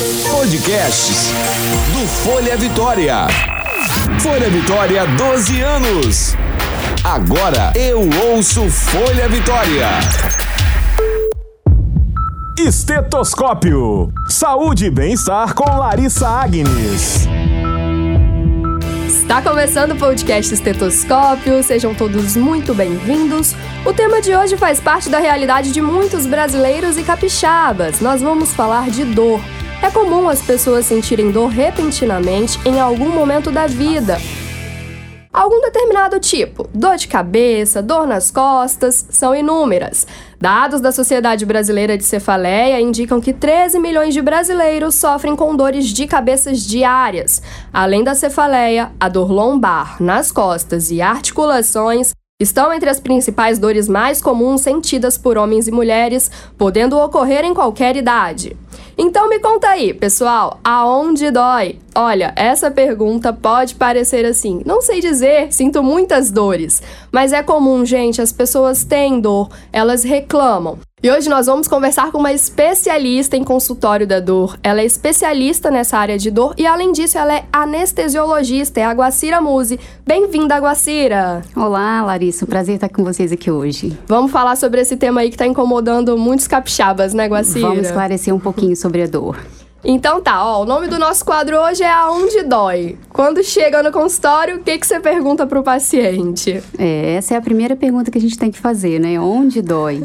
Podcasts do Folha Vitória. Folha Vitória, 12 anos. Agora eu ouço Folha Vitória. Estetoscópio. Saúde e bem-estar com Larissa Agnes. Está começando o podcast Estetoscópio, sejam todos muito bem-vindos. O tema de hoje faz parte da realidade de muitos brasileiros e capixabas. Nós vamos falar de dor. É comum as pessoas sentirem dor repentinamente em algum momento da vida. Algum determinado tipo, dor de cabeça, dor nas costas, são inúmeras. Dados da Sociedade Brasileira de Cefaleia indicam que 13 milhões de brasileiros sofrem com dores de cabeças diárias. Além da cefaleia, a dor lombar, nas costas e articulações estão entre as principais dores mais comuns sentidas por homens e mulheres, podendo ocorrer em qualquer idade. Então me conta aí, pessoal, aonde dói? Olha, essa pergunta pode parecer assim, não sei dizer, sinto muitas dores, mas é comum, gente, as pessoas têm dor, elas reclamam. E hoje nós vamos conversar com uma especialista em consultório da dor. Ela é especialista nessa área de dor e, além disso, ela é anestesiologista, é a Guacira Muse. Bem-vinda, Guacira! Olá, Larissa, um prazer estar com vocês aqui hoje. Vamos falar sobre esse tema aí que está incomodando muitos capixabas, né, Guacira? Vamos esclarecer um pouquinho sobre a dor. Então tá, ó, o nome do nosso quadro hoje é Aonde Dói. Quando chega no consultório, o que, que você pergunta pro paciente? É, essa é a primeira pergunta que a gente tem que fazer, né? Onde dói?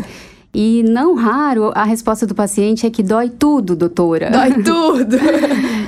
E não raro a resposta do paciente é que dói tudo, doutora. Dói tudo!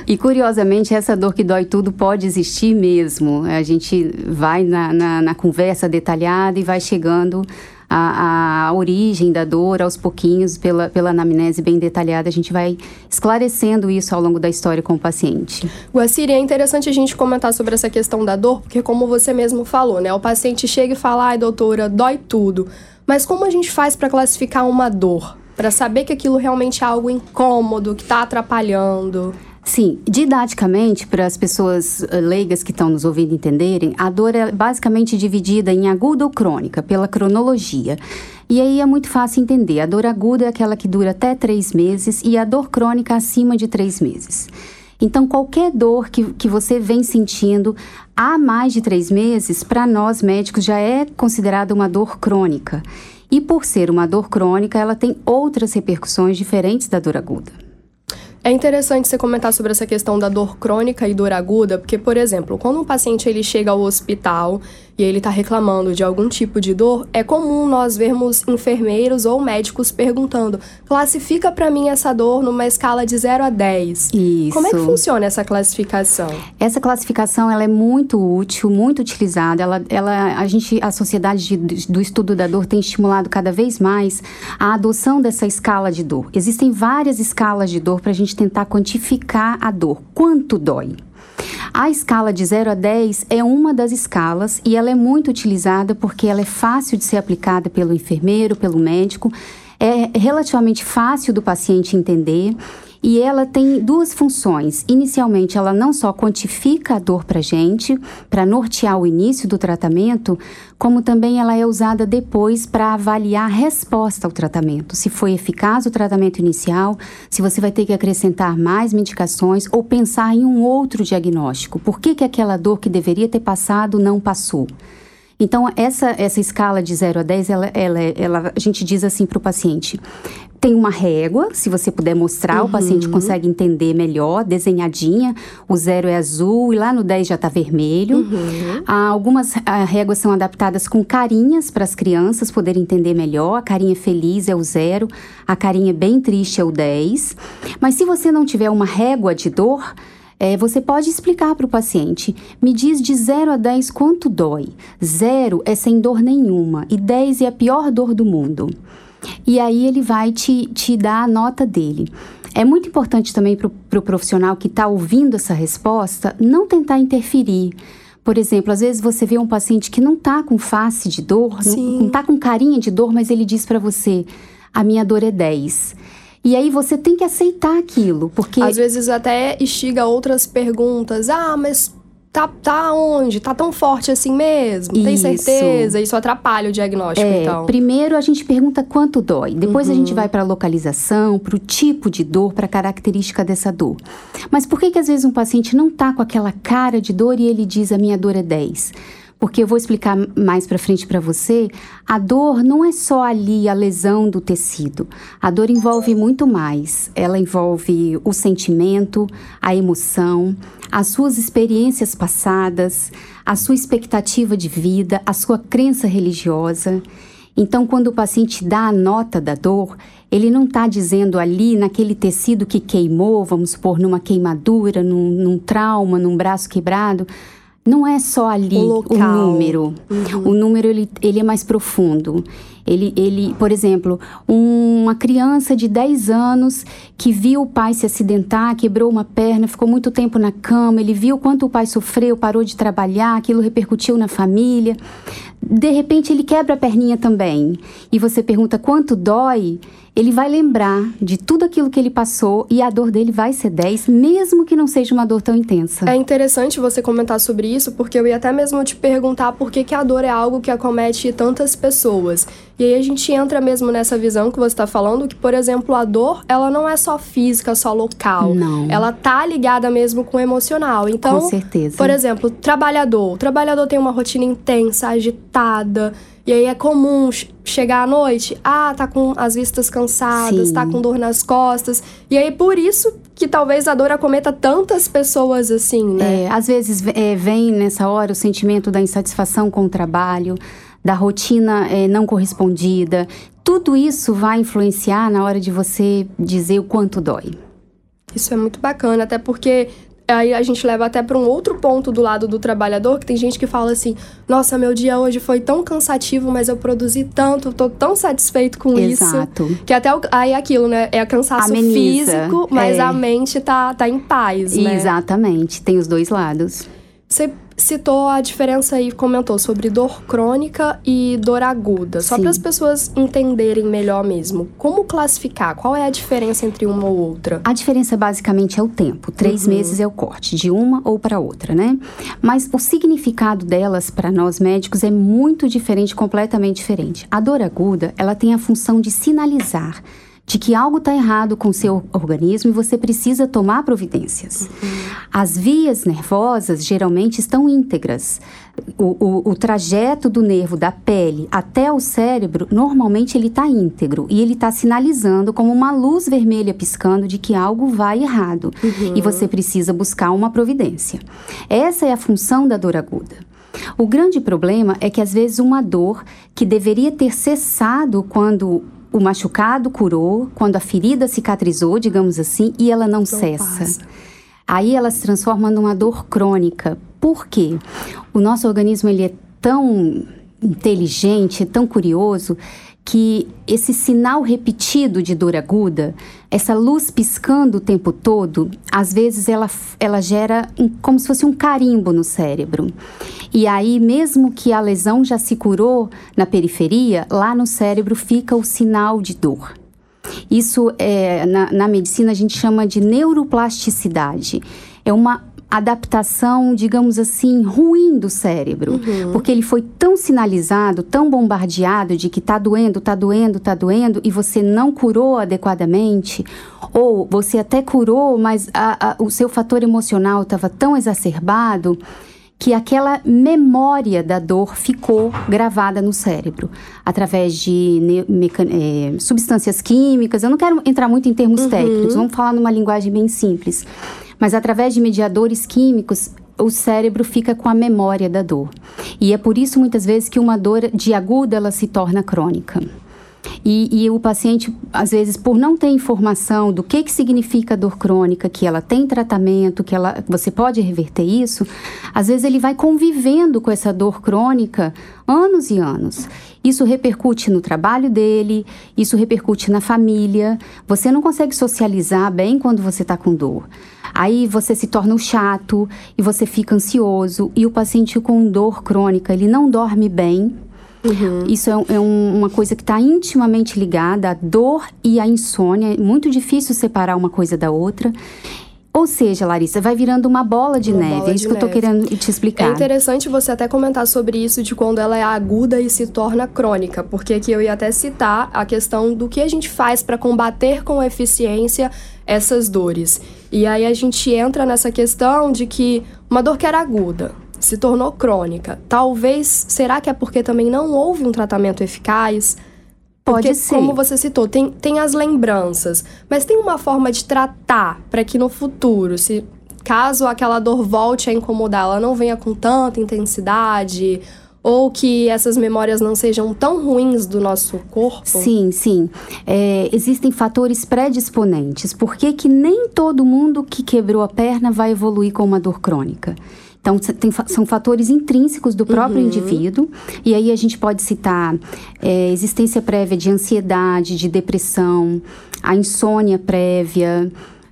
e curiosamente, essa dor que dói tudo pode existir mesmo. A gente vai na, na, na conversa detalhada e vai chegando a, a, origem da dor aos pouquinhos, pela, pela anamnese bem detalhada, a gente vai esclarecendo isso ao longo da história com o paciente. Guaciri, é interessante a gente comentar sobre essa questão da dor, porque como você mesmo falou, né? O paciente chega e fala, ai doutora, dói tudo. Mas como a gente faz para classificar uma dor? Para saber que aquilo realmente é algo incômodo, que está atrapalhando? Sim, didaticamente, para as pessoas eh, leigas que estão nos ouvindo entenderem, a dor é basicamente dividida em aguda ou crônica, pela cronologia. E aí é muito fácil entender. A dor aguda é aquela que dura até três meses e a dor crônica acima de três meses. Então, qualquer dor que, que você vem sentindo há mais de três meses, para nós médicos já é considerada uma dor crônica. E por ser uma dor crônica, ela tem outras repercussões diferentes da dor aguda. É interessante você comentar sobre essa questão da dor crônica e dor aguda, porque, por exemplo, quando um paciente ele chega ao hospital e ele está reclamando de algum tipo de dor, é comum nós vermos enfermeiros ou médicos perguntando: classifica para mim essa dor numa escala de 0 a 10. Isso. Como é que funciona essa classificação? Essa classificação ela é muito útil, muito utilizada. Ela, ela, a gente, a sociedade de, do estudo da dor tem estimulado cada vez mais a adoção dessa escala de dor. Existem várias escalas de dor para a gente tentar quantificar a dor. Quanto dói? A escala de 0 a 10 é uma das escalas e ela é muito utilizada porque ela é fácil de ser aplicada pelo enfermeiro, pelo médico, é relativamente fácil do paciente entender e ela tem duas funções. Inicialmente, ela não só quantifica a dor para gente, para nortear o início do tratamento, como também ela é usada depois para avaliar a resposta ao tratamento. Se foi eficaz o tratamento inicial, se você vai ter que acrescentar mais medicações ou pensar em um outro diagnóstico. Por que, que aquela dor que deveria ter passado não passou? Então, essa, essa escala de 0 a 10, ela, ela, ela, a gente diz assim para o paciente: tem uma régua, se você puder mostrar, uhum. o paciente consegue entender melhor, desenhadinha. O zero é azul e lá no 10 já está vermelho. Uhum. Ah, algumas ah, réguas são adaptadas com carinhas para as crianças poderem entender melhor. A carinha feliz é o zero, a carinha bem triste é o 10. Mas se você não tiver uma régua de dor, é, você pode explicar para o paciente: me diz de 0 a 10 quanto dói. 0 é sem dor nenhuma e 10 é a pior dor do mundo. E aí ele vai te, te dar a nota dele. É muito importante também para o pro profissional que está ouvindo essa resposta não tentar interferir. Por exemplo, às vezes você vê um paciente que não está com face de dor, Sim. não está com carinha de dor, mas ele diz para você: a minha dor é 10. E aí você tem que aceitar aquilo, porque. Às vezes até instiga outras perguntas. Ah, mas tá, tá onde? Tá tão forte assim mesmo? Tem Isso. certeza? Isso atrapalha o diagnóstico, É, então. primeiro a gente pergunta quanto dói. Depois a Uhum. gente vai para a localização, para o tipo de dor, para a característica dessa dor. Mas por que que às vezes um paciente não tá com aquela cara de dor e ele diz a minha dor é 10? Porque eu vou explicar mais para frente para você, a dor não é só ali a lesão do tecido. A dor envolve muito mais. Ela envolve o sentimento, a emoção, as suas experiências passadas, a sua expectativa de vida, a sua crença religiosa. Então, quando o paciente dá a nota da dor, ele não está dizendo ali naquele tecido que queimou, vamos supor, numa queimadura, num, num trauma, num braço quebrado. Não é só ali O o, número. O número ele, ele é mais profundo. Ele, ele, por exemplo, um- uma criança de 10 anos que viu o pai se acidentar, quebrou uma perna, ficou muito tempo na cama, ele viu quanto o pai sofreu, parou de trabalhar, aquilo repercutiu na família. De repente ele quebra a perninha também. E você pergunta quanto dói, ele vai lembrar de tudo aquilo que ele passou e a dor dele vai ser 10, mesmo que não seja uma dor tão intensa. É interessante você comentar sobre isso, porque eu ia até mesmo te perguntar por que, que a dor é algo que acomete tantas pessoas. E aí a gente entra mesmo nessa visão que você está falando, que, por exemplo, a dor, ela não é só física, só local. Não. Ela tá ligada mesmo com o emocional. Então, Com certeza. por exemplo, trabalhador. O trabalhador tem uma rotina intensa, agitada. E aí é comum ch- chegar à noite, ah, tá com as vistas cansadas, Sim. tá com dor nas costas. E aí por isso que talvez a dor acometa tantas pessoas assim, né? É, às vezes é, vem nessa hora o sentimento da insatisfação com o trabalho, da rotina é, não correspondida. Tudo isso vai influenciar na hora de você dizer o quanto dói. Isso é muito bacana, até porque aí a gente leva até para um outro ponto do lado do trabalhador, que tem gente que fala assim: "Nossa, meu dia hoje foi tão cansativo, mas eu produzi tanto, tô tão satisfeito com Exato. isso". Que até o, aí é aquilo, né? É cansaço Ameniza, físico, mas é. a mente tá, tá em paz, né? Exatamente, tem os dois lados. Você citou a diferença aí, comentou sobre dor crônica e dor aguda. Só para as pessoas entenderem melhor mesmo. Como classificar? Qual é a diferença entre uma ou outra? A diferença basicamente é o tempo. Três meses é o corte, de uma ou para outra, né? Mas o significado delas para nós médicos é muito diferente, completamente diferente. A dor aguda, ela tem a função de sinalizar de que algo está errado com o seu organismo e você precisa tomar providências. As vias nervosas geralmente estão íntegras. O, o- o trajeto do nervo da pele até o cérebro, normalmente ele está íntegro e ele está sinalizando como uma luz vermelha piscando de que algo vai errado e você precisa buscar uma providência. Essa é a função da dor aguda. O grande problema é que às vezes uma dor que deveria ter cessado quando o machucado curou, quando a ferida cicatrizou, digamos assim, e ela não, cessa. passa. Aí ela se transforma numa dor crônica. Por quê? O nosso organismo ele é tão inteligente, tão curioso, que esse sinal repetido de dor aguda, essa luz piscando o tempo todo, às vezes ela, ela gera um- como se fosse um carimbo no cérebro. E aí, mesmo que a lesão já se curou na periferia, lá no cérebro fica o sinal de dor. Isso é, na, na medicina a gente chama de neuroplasticidade. É uma adaptação, digamos assim, ruim do cérebro, porque ele foi tão sinalizado, tão bombardeado de que tá doendo, tá doendo, tá doendo e você não curou adequadamente, ou você até curou, mas a- a- o seu fator emocional estava tão exacerbado que aquela memória da dor ficou gravada no cérebro através de eh, substâncias químicas. Eu não quero entrar muito em termos técnicos, vamos falar numa linguagem bem simples. Mas através de mediadores químicos, o cérebro fica com a memória da dor. E é por isso muitas vezes que uma dor de aguda ela se torna crônica. E, e o paciente, às vezes, por não ter informação do que, que significa dor crônica, que ela tem tratamento, que ela, você pode reverter isso, às vezes ele vai convivendo com essa dor crônica anos e anos. Isso repercute no trabalho dele, isso repercute na família. Você não consegue socializar bem quando você está com dor. Aí você se torna um chato e você fica ansioso. E o paciente com dor crônica, ele não dorme bem, isso é, é um- uma coisa que está intimamente ligada à dor e à insônia. É muito difícil separar uma coisa da outra. Ou seja, Larissa, vai virando uma bola de Uma neve. bola é isso que eu tô neve. querendo te É explicar. interessante você até comentar sobre isso de quando ela é aguda e se torna crônica, porque aqui eu ia até citar a questão do que a gente faz para combater com eficiência essas dores. E aí a gente entra nessa questão de que uma dor que era aguda se tornou crônica. Talvez, será que é porque também não houve um tratamento eficaz? Pode Porque, ser. como você citou, tem, tem as lembranças, mas tem uma forma de tratar para que no futuro, se caso aquela dor volte a incomodar, ela não venha com tanta intensidade, ou que essas memórias não sejam tão ruins do nosso corpo? Sim, sim. É, existem fatores predisponentes. Por que, que nem todo mundo que quebrou a perna vai evoluir com uma dor crônica? Então, tem são fatores intrínsecos do próprio indivíduo. E aí a gente pode citar é, existência prévia de ansiedade, de depressão, a insônia prévia.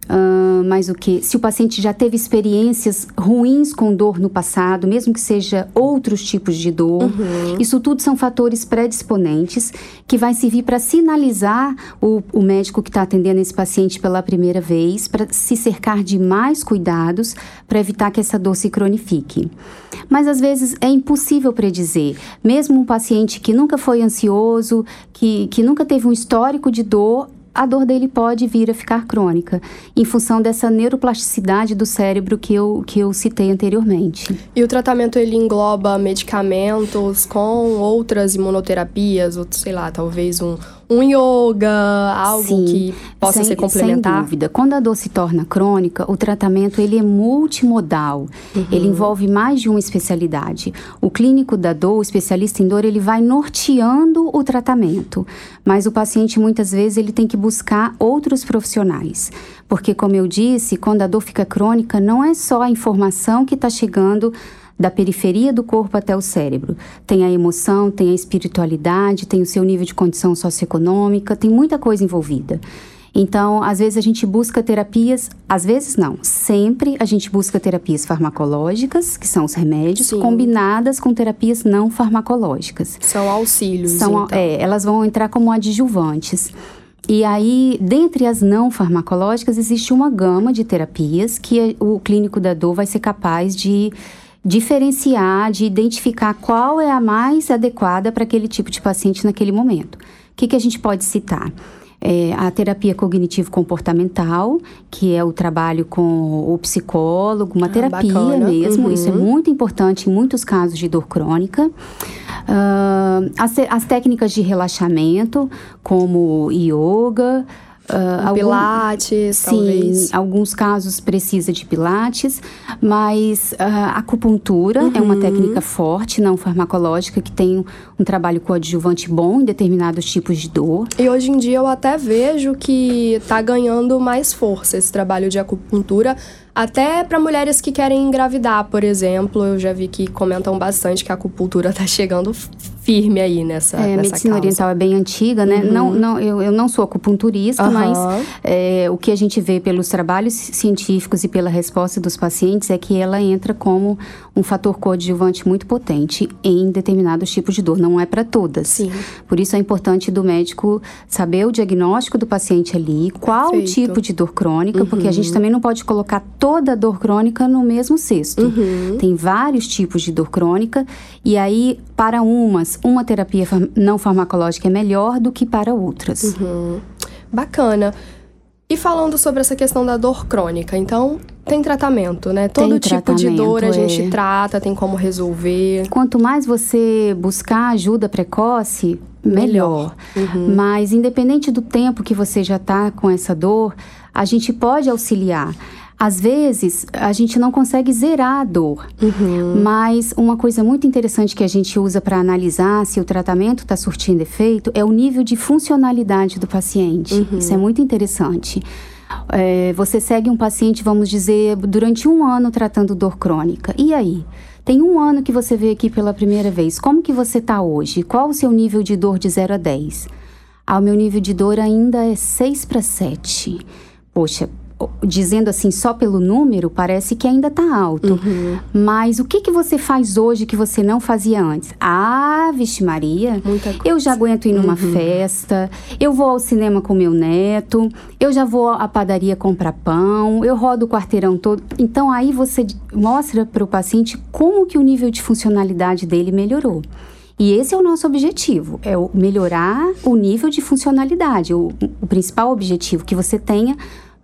Ahn, mais o que? Se o paciente já teve experiências ruins com dor no passado, mesmo que seja outros tipos de dor, isso tudo são fatores predisponentes que vai servir para sinalizar o, o médico que está atendendo esse paciente pela primeira vez, para se cercar de mais cuidados para evitar que essa dor se cronifique. Mas às vezes é impossível predizer. Mesmo um paciente que nunca foi ansioso, que, que nunca teve um histórico de dor, a dor dele pode vir a ficar crônica, em função dessa neuroplasticidade do cérebro que eu, que eu citei anteriormente. E o tratamento ele engloba medicamentos com outras imunoterapias, ou sei lá, talvez um, um yoga, algo Sim, que possa sem, ser complementar? Sem dúvida. Quando a dor se torna crônica, o tratamento ele é multimodal. Uhum. Ele envolve mais de uma especialidade. O clínico da dor, o especialista em dor, ele vai norteando o tratamento. Mas o paciente, muitas vezes, ele tem que buscar outros profissionais. Porque, como eu disse, quando a dor fica crônica, não é só a informação que está chegando da periferia do corpo até o cérebro. Tem a emoção, tem a espiritualidade, tem o seu nível de condição socioeconômica, tem muita coisa envolvida. Então, às vezes a gente busca terapias, às vezes não, sempre a gente busca terapias farmacológicas, que são os remédios, Sim. combinadas com terapias não farmacológicas. São auxílios, São, então. é, elas vão entrar como adjuvantes. E aí, dentre as não farmacológicas, existe uma gama de terapias que o clínico da dor vai ser capaz de diferenciar, de identificar qual é a mais adequada para aquele tipo de paciente naquele momento. O que, que a gente pode citar? É, a terapia cognitivo-comportamental, que é o trabalho com o psicólogo, uma Ah, terapia bacana. mesmo, isso é Uhum. muito importante em muitos casos de dor crônica. Ah, as, as técnicas de relaxamento, como yoga, Um algum- Pilates, Sim, talvez. alguns casos precisa de pilates, mas a acupuntura é Uhum. uma técnica forte, não farmacológica, que tem um, trabalho coadjuvante bom em determinados tipos de dor. E hoje em dia eu até vejo que tá ganhando mais força esse trabalho de acupuntura, até para mulheres que querem engravidar, por exemplo. Eu já vi que comentam bastante que a acupuntura tá chegando firme aí nessa, É, a medicina causa. oriental é bem antiga, né? Não, não, eu, eu não sou acupunturista, Aham. mas é, o que a gente vê pelos trabalhos científicos e pela resposta dos pacientes é que ela entra como um fator coadjuvante muito potente em determinados tipos de dor. Não é para todas. Sim. Por isso é importante do médico saber o diagnóstico do paciente ali, qual o Perfeito. tipo de dor crônica, porque a gente também não pode colocar toda a dor crônica no mesmo cesto. Uhum. Tem vários tipos de dor crônica e aí para umas, uma terapia não farmacológica é melhor do que para outras. Uhum. Bacana. E falando sobre essa questão da dor crônica, então tem tratamento, né? Todo tipo de dor a gente é. trata, tem como resolver. Quanto mais você buscar ajuda precoce, melhor. Uhum. Mas independente do tempo que você já está com essa dor, a gente pode auxiliar. Às vezes, a gente não consegue zerar a dor, Uhum. mas uma coisa muito interessante que a gente usa para analisar se o tratamento está surtindo efeito é o nível de funcionalidade do paciente. Isso é muito interessante. É, você segue um paciente, vamos dizer, durante um ano tratando dor crônica. E aí? Tem um ano que você veio aqui pela primeira vez. Como que você está hoje? Qual o seu nível de dor de 0 a 10? Ah, o meu nível de dor ainda é 6 para 7. Poxa, dizendo assim só pelo número, parece que ainda está alto. Uhum. Mas o que, que você faz hoje que você não fazia antes? Ah, vixe Maria, eu já aguento ir numa uhum. festa, eu vou ao cinema com meu neto, eu já vou à padaria comprar pão, eu rodo o quarteirão todo. Então aí você mostra para o paciente como que o nível de funcionalidade dele melhorou. E esse é o nosso objetivo, é melhorar o nível de funcionalidade, o, o principal objetivo que você tenha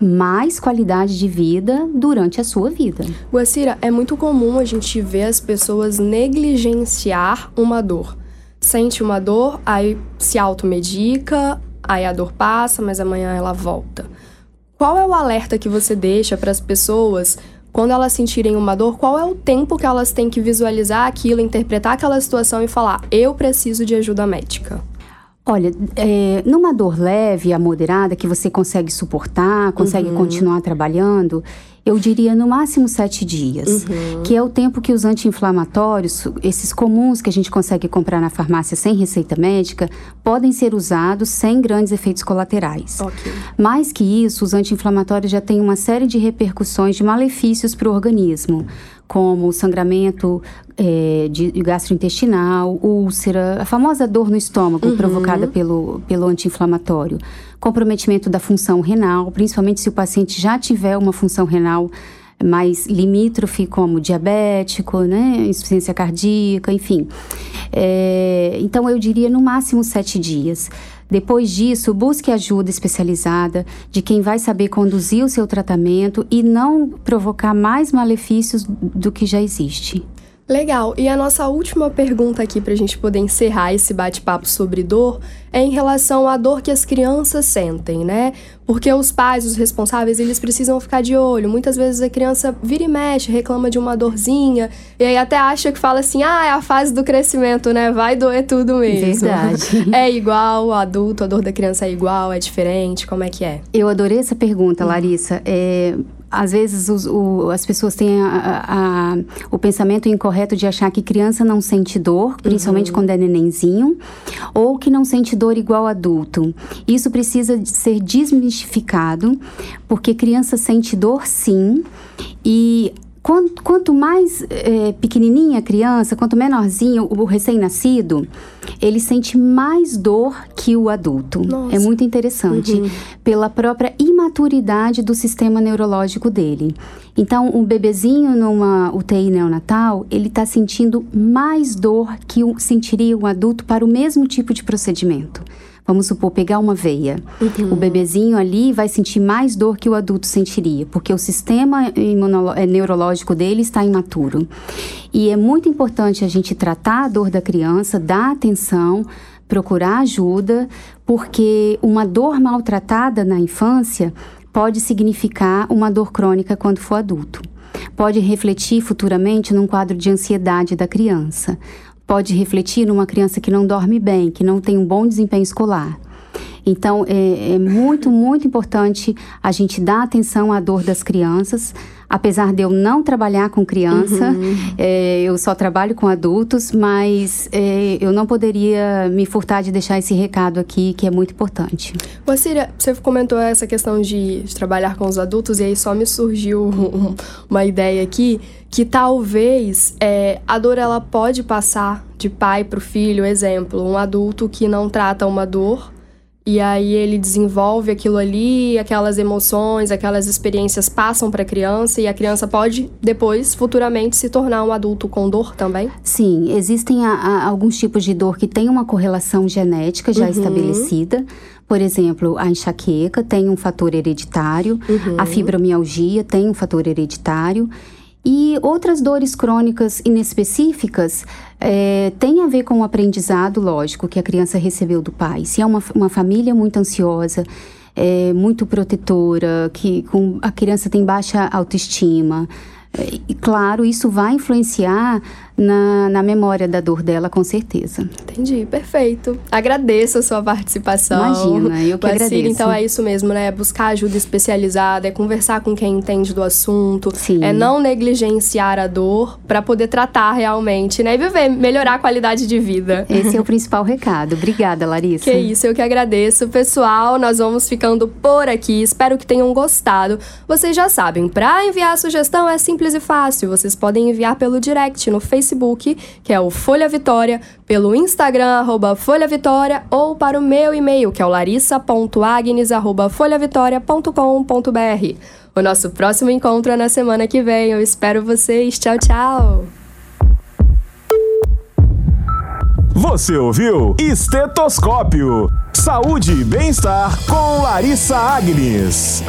mais qualidade de vida durante a sua vida. Guacira, é muito comum a gente ver as pessoas negligenciar uma dor. Sente uma dor, aí se automedica, aí a dor passa, mas amanhã ela volta. Qual é o alerta que você deixa para as pessoas quando elas sentirem uma dor? Qual é o tempo que elas têm que visualizar aquilo, interpretar aquela situação e falar: eu preciso de ajuda médica? Olha, é, numa dor leve a moderada que você consegue suportar, consegue uhum. continuar trabalhando, eu diria no máximo sete dias, uhum. que é o tempo que os anti-inflamatórios, esses comuns que a gente consegue comprar na farmácia sem receita médica, podem ser usados sem grandes efeitos colaterais. Okay. Mais que isso, os anti-inflamatórios já têm uma série de repercussões de malefícios para o organismo, como sangramento é, de, gastrointestinal, úlcera, a famosa dor no estômago uhum. provocada pelo, pelo anti-inflamatório, comprometimento da função renal, principalmente se o paciente já tiver uma função renal mais limítrofe, como diabético, né, insuficiência cardíaca, enfim. É, então, eu diria no máximo sete dias. Depois disso, busque ajuda especializada de quem vai saber conduzir o seu tratamento e não provocar mais malefícios do que já existe. Legal. E a nossa última pergunta aqui para a gente poder encerrar esse bate-papo sobre dor é em relação à dor que as crianças sentem, né? Porque os pais, os responsáveis, eles precisam ficar de olho. Muitas vezes a criança vira e mexe, reclama de uma dorzinha, e aí até acha que fala assim: ah, é a fase do crescimento, né? Vai doer tudo mesmo. Verdade. É igual o adulto, a dor da criança é igual, é diferente? Como é que é? Eu adorei essa pergunta, Larissa. É, às vezes os, o, as pessoas têm a, a, o pensamento incorreto de achar que criança não sente dor, principalmente uhum. quando é nenenzinho, ou que não sente dor igual adulto. Isso precisa ser desmistificado, porque criança sente dor sim, e Quanto, quanto mais é, pequenininha a criança, quanto menorzinho o recém-nascido, ele sente mais dor que o adulto. Nossa. É muito interessante, uhum. pela própria imaturidade do sistema neurológico dele. Então, um bebezinho numa UTI neonatal, ele está sentindo mais dor que sentiria um adulto para o mesmo tipo de procedimento. Vamos supor, pegar uma veia. Uhum. O bebezinho ali vai sentir mais dor que o adulto sentiria, porque o sistema eh, neurológico dele está imaturo. E é muito importante a gente tratar a dor da criança, dar atenção, procurar ajuda, porque uma dor maltratada na infância pode significar uma dor crônica quando for adulto. Pode refletir futuramente num quadro de ansiedade da criança pode refletir numa criança que não dorme bem, que não tem um bom desempenho escolar. Então, é, é, muito, muito importante a gente dar atenção à dor das crianças. Apesar de eu não trabalhar com criança, uhum. é, eu só trabalho com adultos, mas é, eu não poderia me furtar de deixar esse recado aqui, que é muito importante. Wacíria, você comentou essa questão de, de trabalhar com os adultos, e aí só me surgiu uma ideia aqui que talvez é, a dor ela pode passar de pai para o filho. Exemplo, um adulto que não trata uma dor e aí ele desenvolve aquilo ali, aquelas emoções, aquelas experiências passam para a criança e a criança pode depois, futuramente, se tornar um adulto com dor também? Sim, existem a, a, alguns tipos de dor que têm uma correlação genética já uhum. estabelecida. Por exemplo, a enxaqueca tem um fator hereditário, uhum. a fibromialgia tem um fator hereditário. E outras dores crônicas inespecíficas é, têm a ver com o aprendizado, lógico, que a criança recebeu do pai. Se é uma, uma família muito ansiosa, é, muito protetora, que com, a criança tem baixa autoestima, é, e claro, isso vai influenciar na, na memória da dor dela, com certeza. Entendi, perfeito. Agradeço a sua participação. Imagina, eu que Marcília, agradeço. Então é isso mesmo, né? Buscar ajuda especializada, é conversar com quem entende do assunto, Sim. é não negligenciar a dor para poder tratar realmente, né? E viver, melhorar a qualidade de vida. Esse é o principal recado. Obrigada, Larissa. Que isso, eu que agradeço. Pessoal, nós vamos ficando por aqui. Espero que tenham gostado. Vocês já sabem, para enviar a sugestão é simples e fácil. Vocês podem enviar pelo direct no Facebook, que é o Folha Vitória, pelo Instagram, arroba Folha Vitória, ou para o meu e-mail, que é o larissa.agnes.folhavitória.com.br. O nosso próximo encontro é na semana que vem. Eu espero vocês. Tchau, tchau! Você ouviu Estetoscópio. Saúde e bem-estar com Larissa Agnes.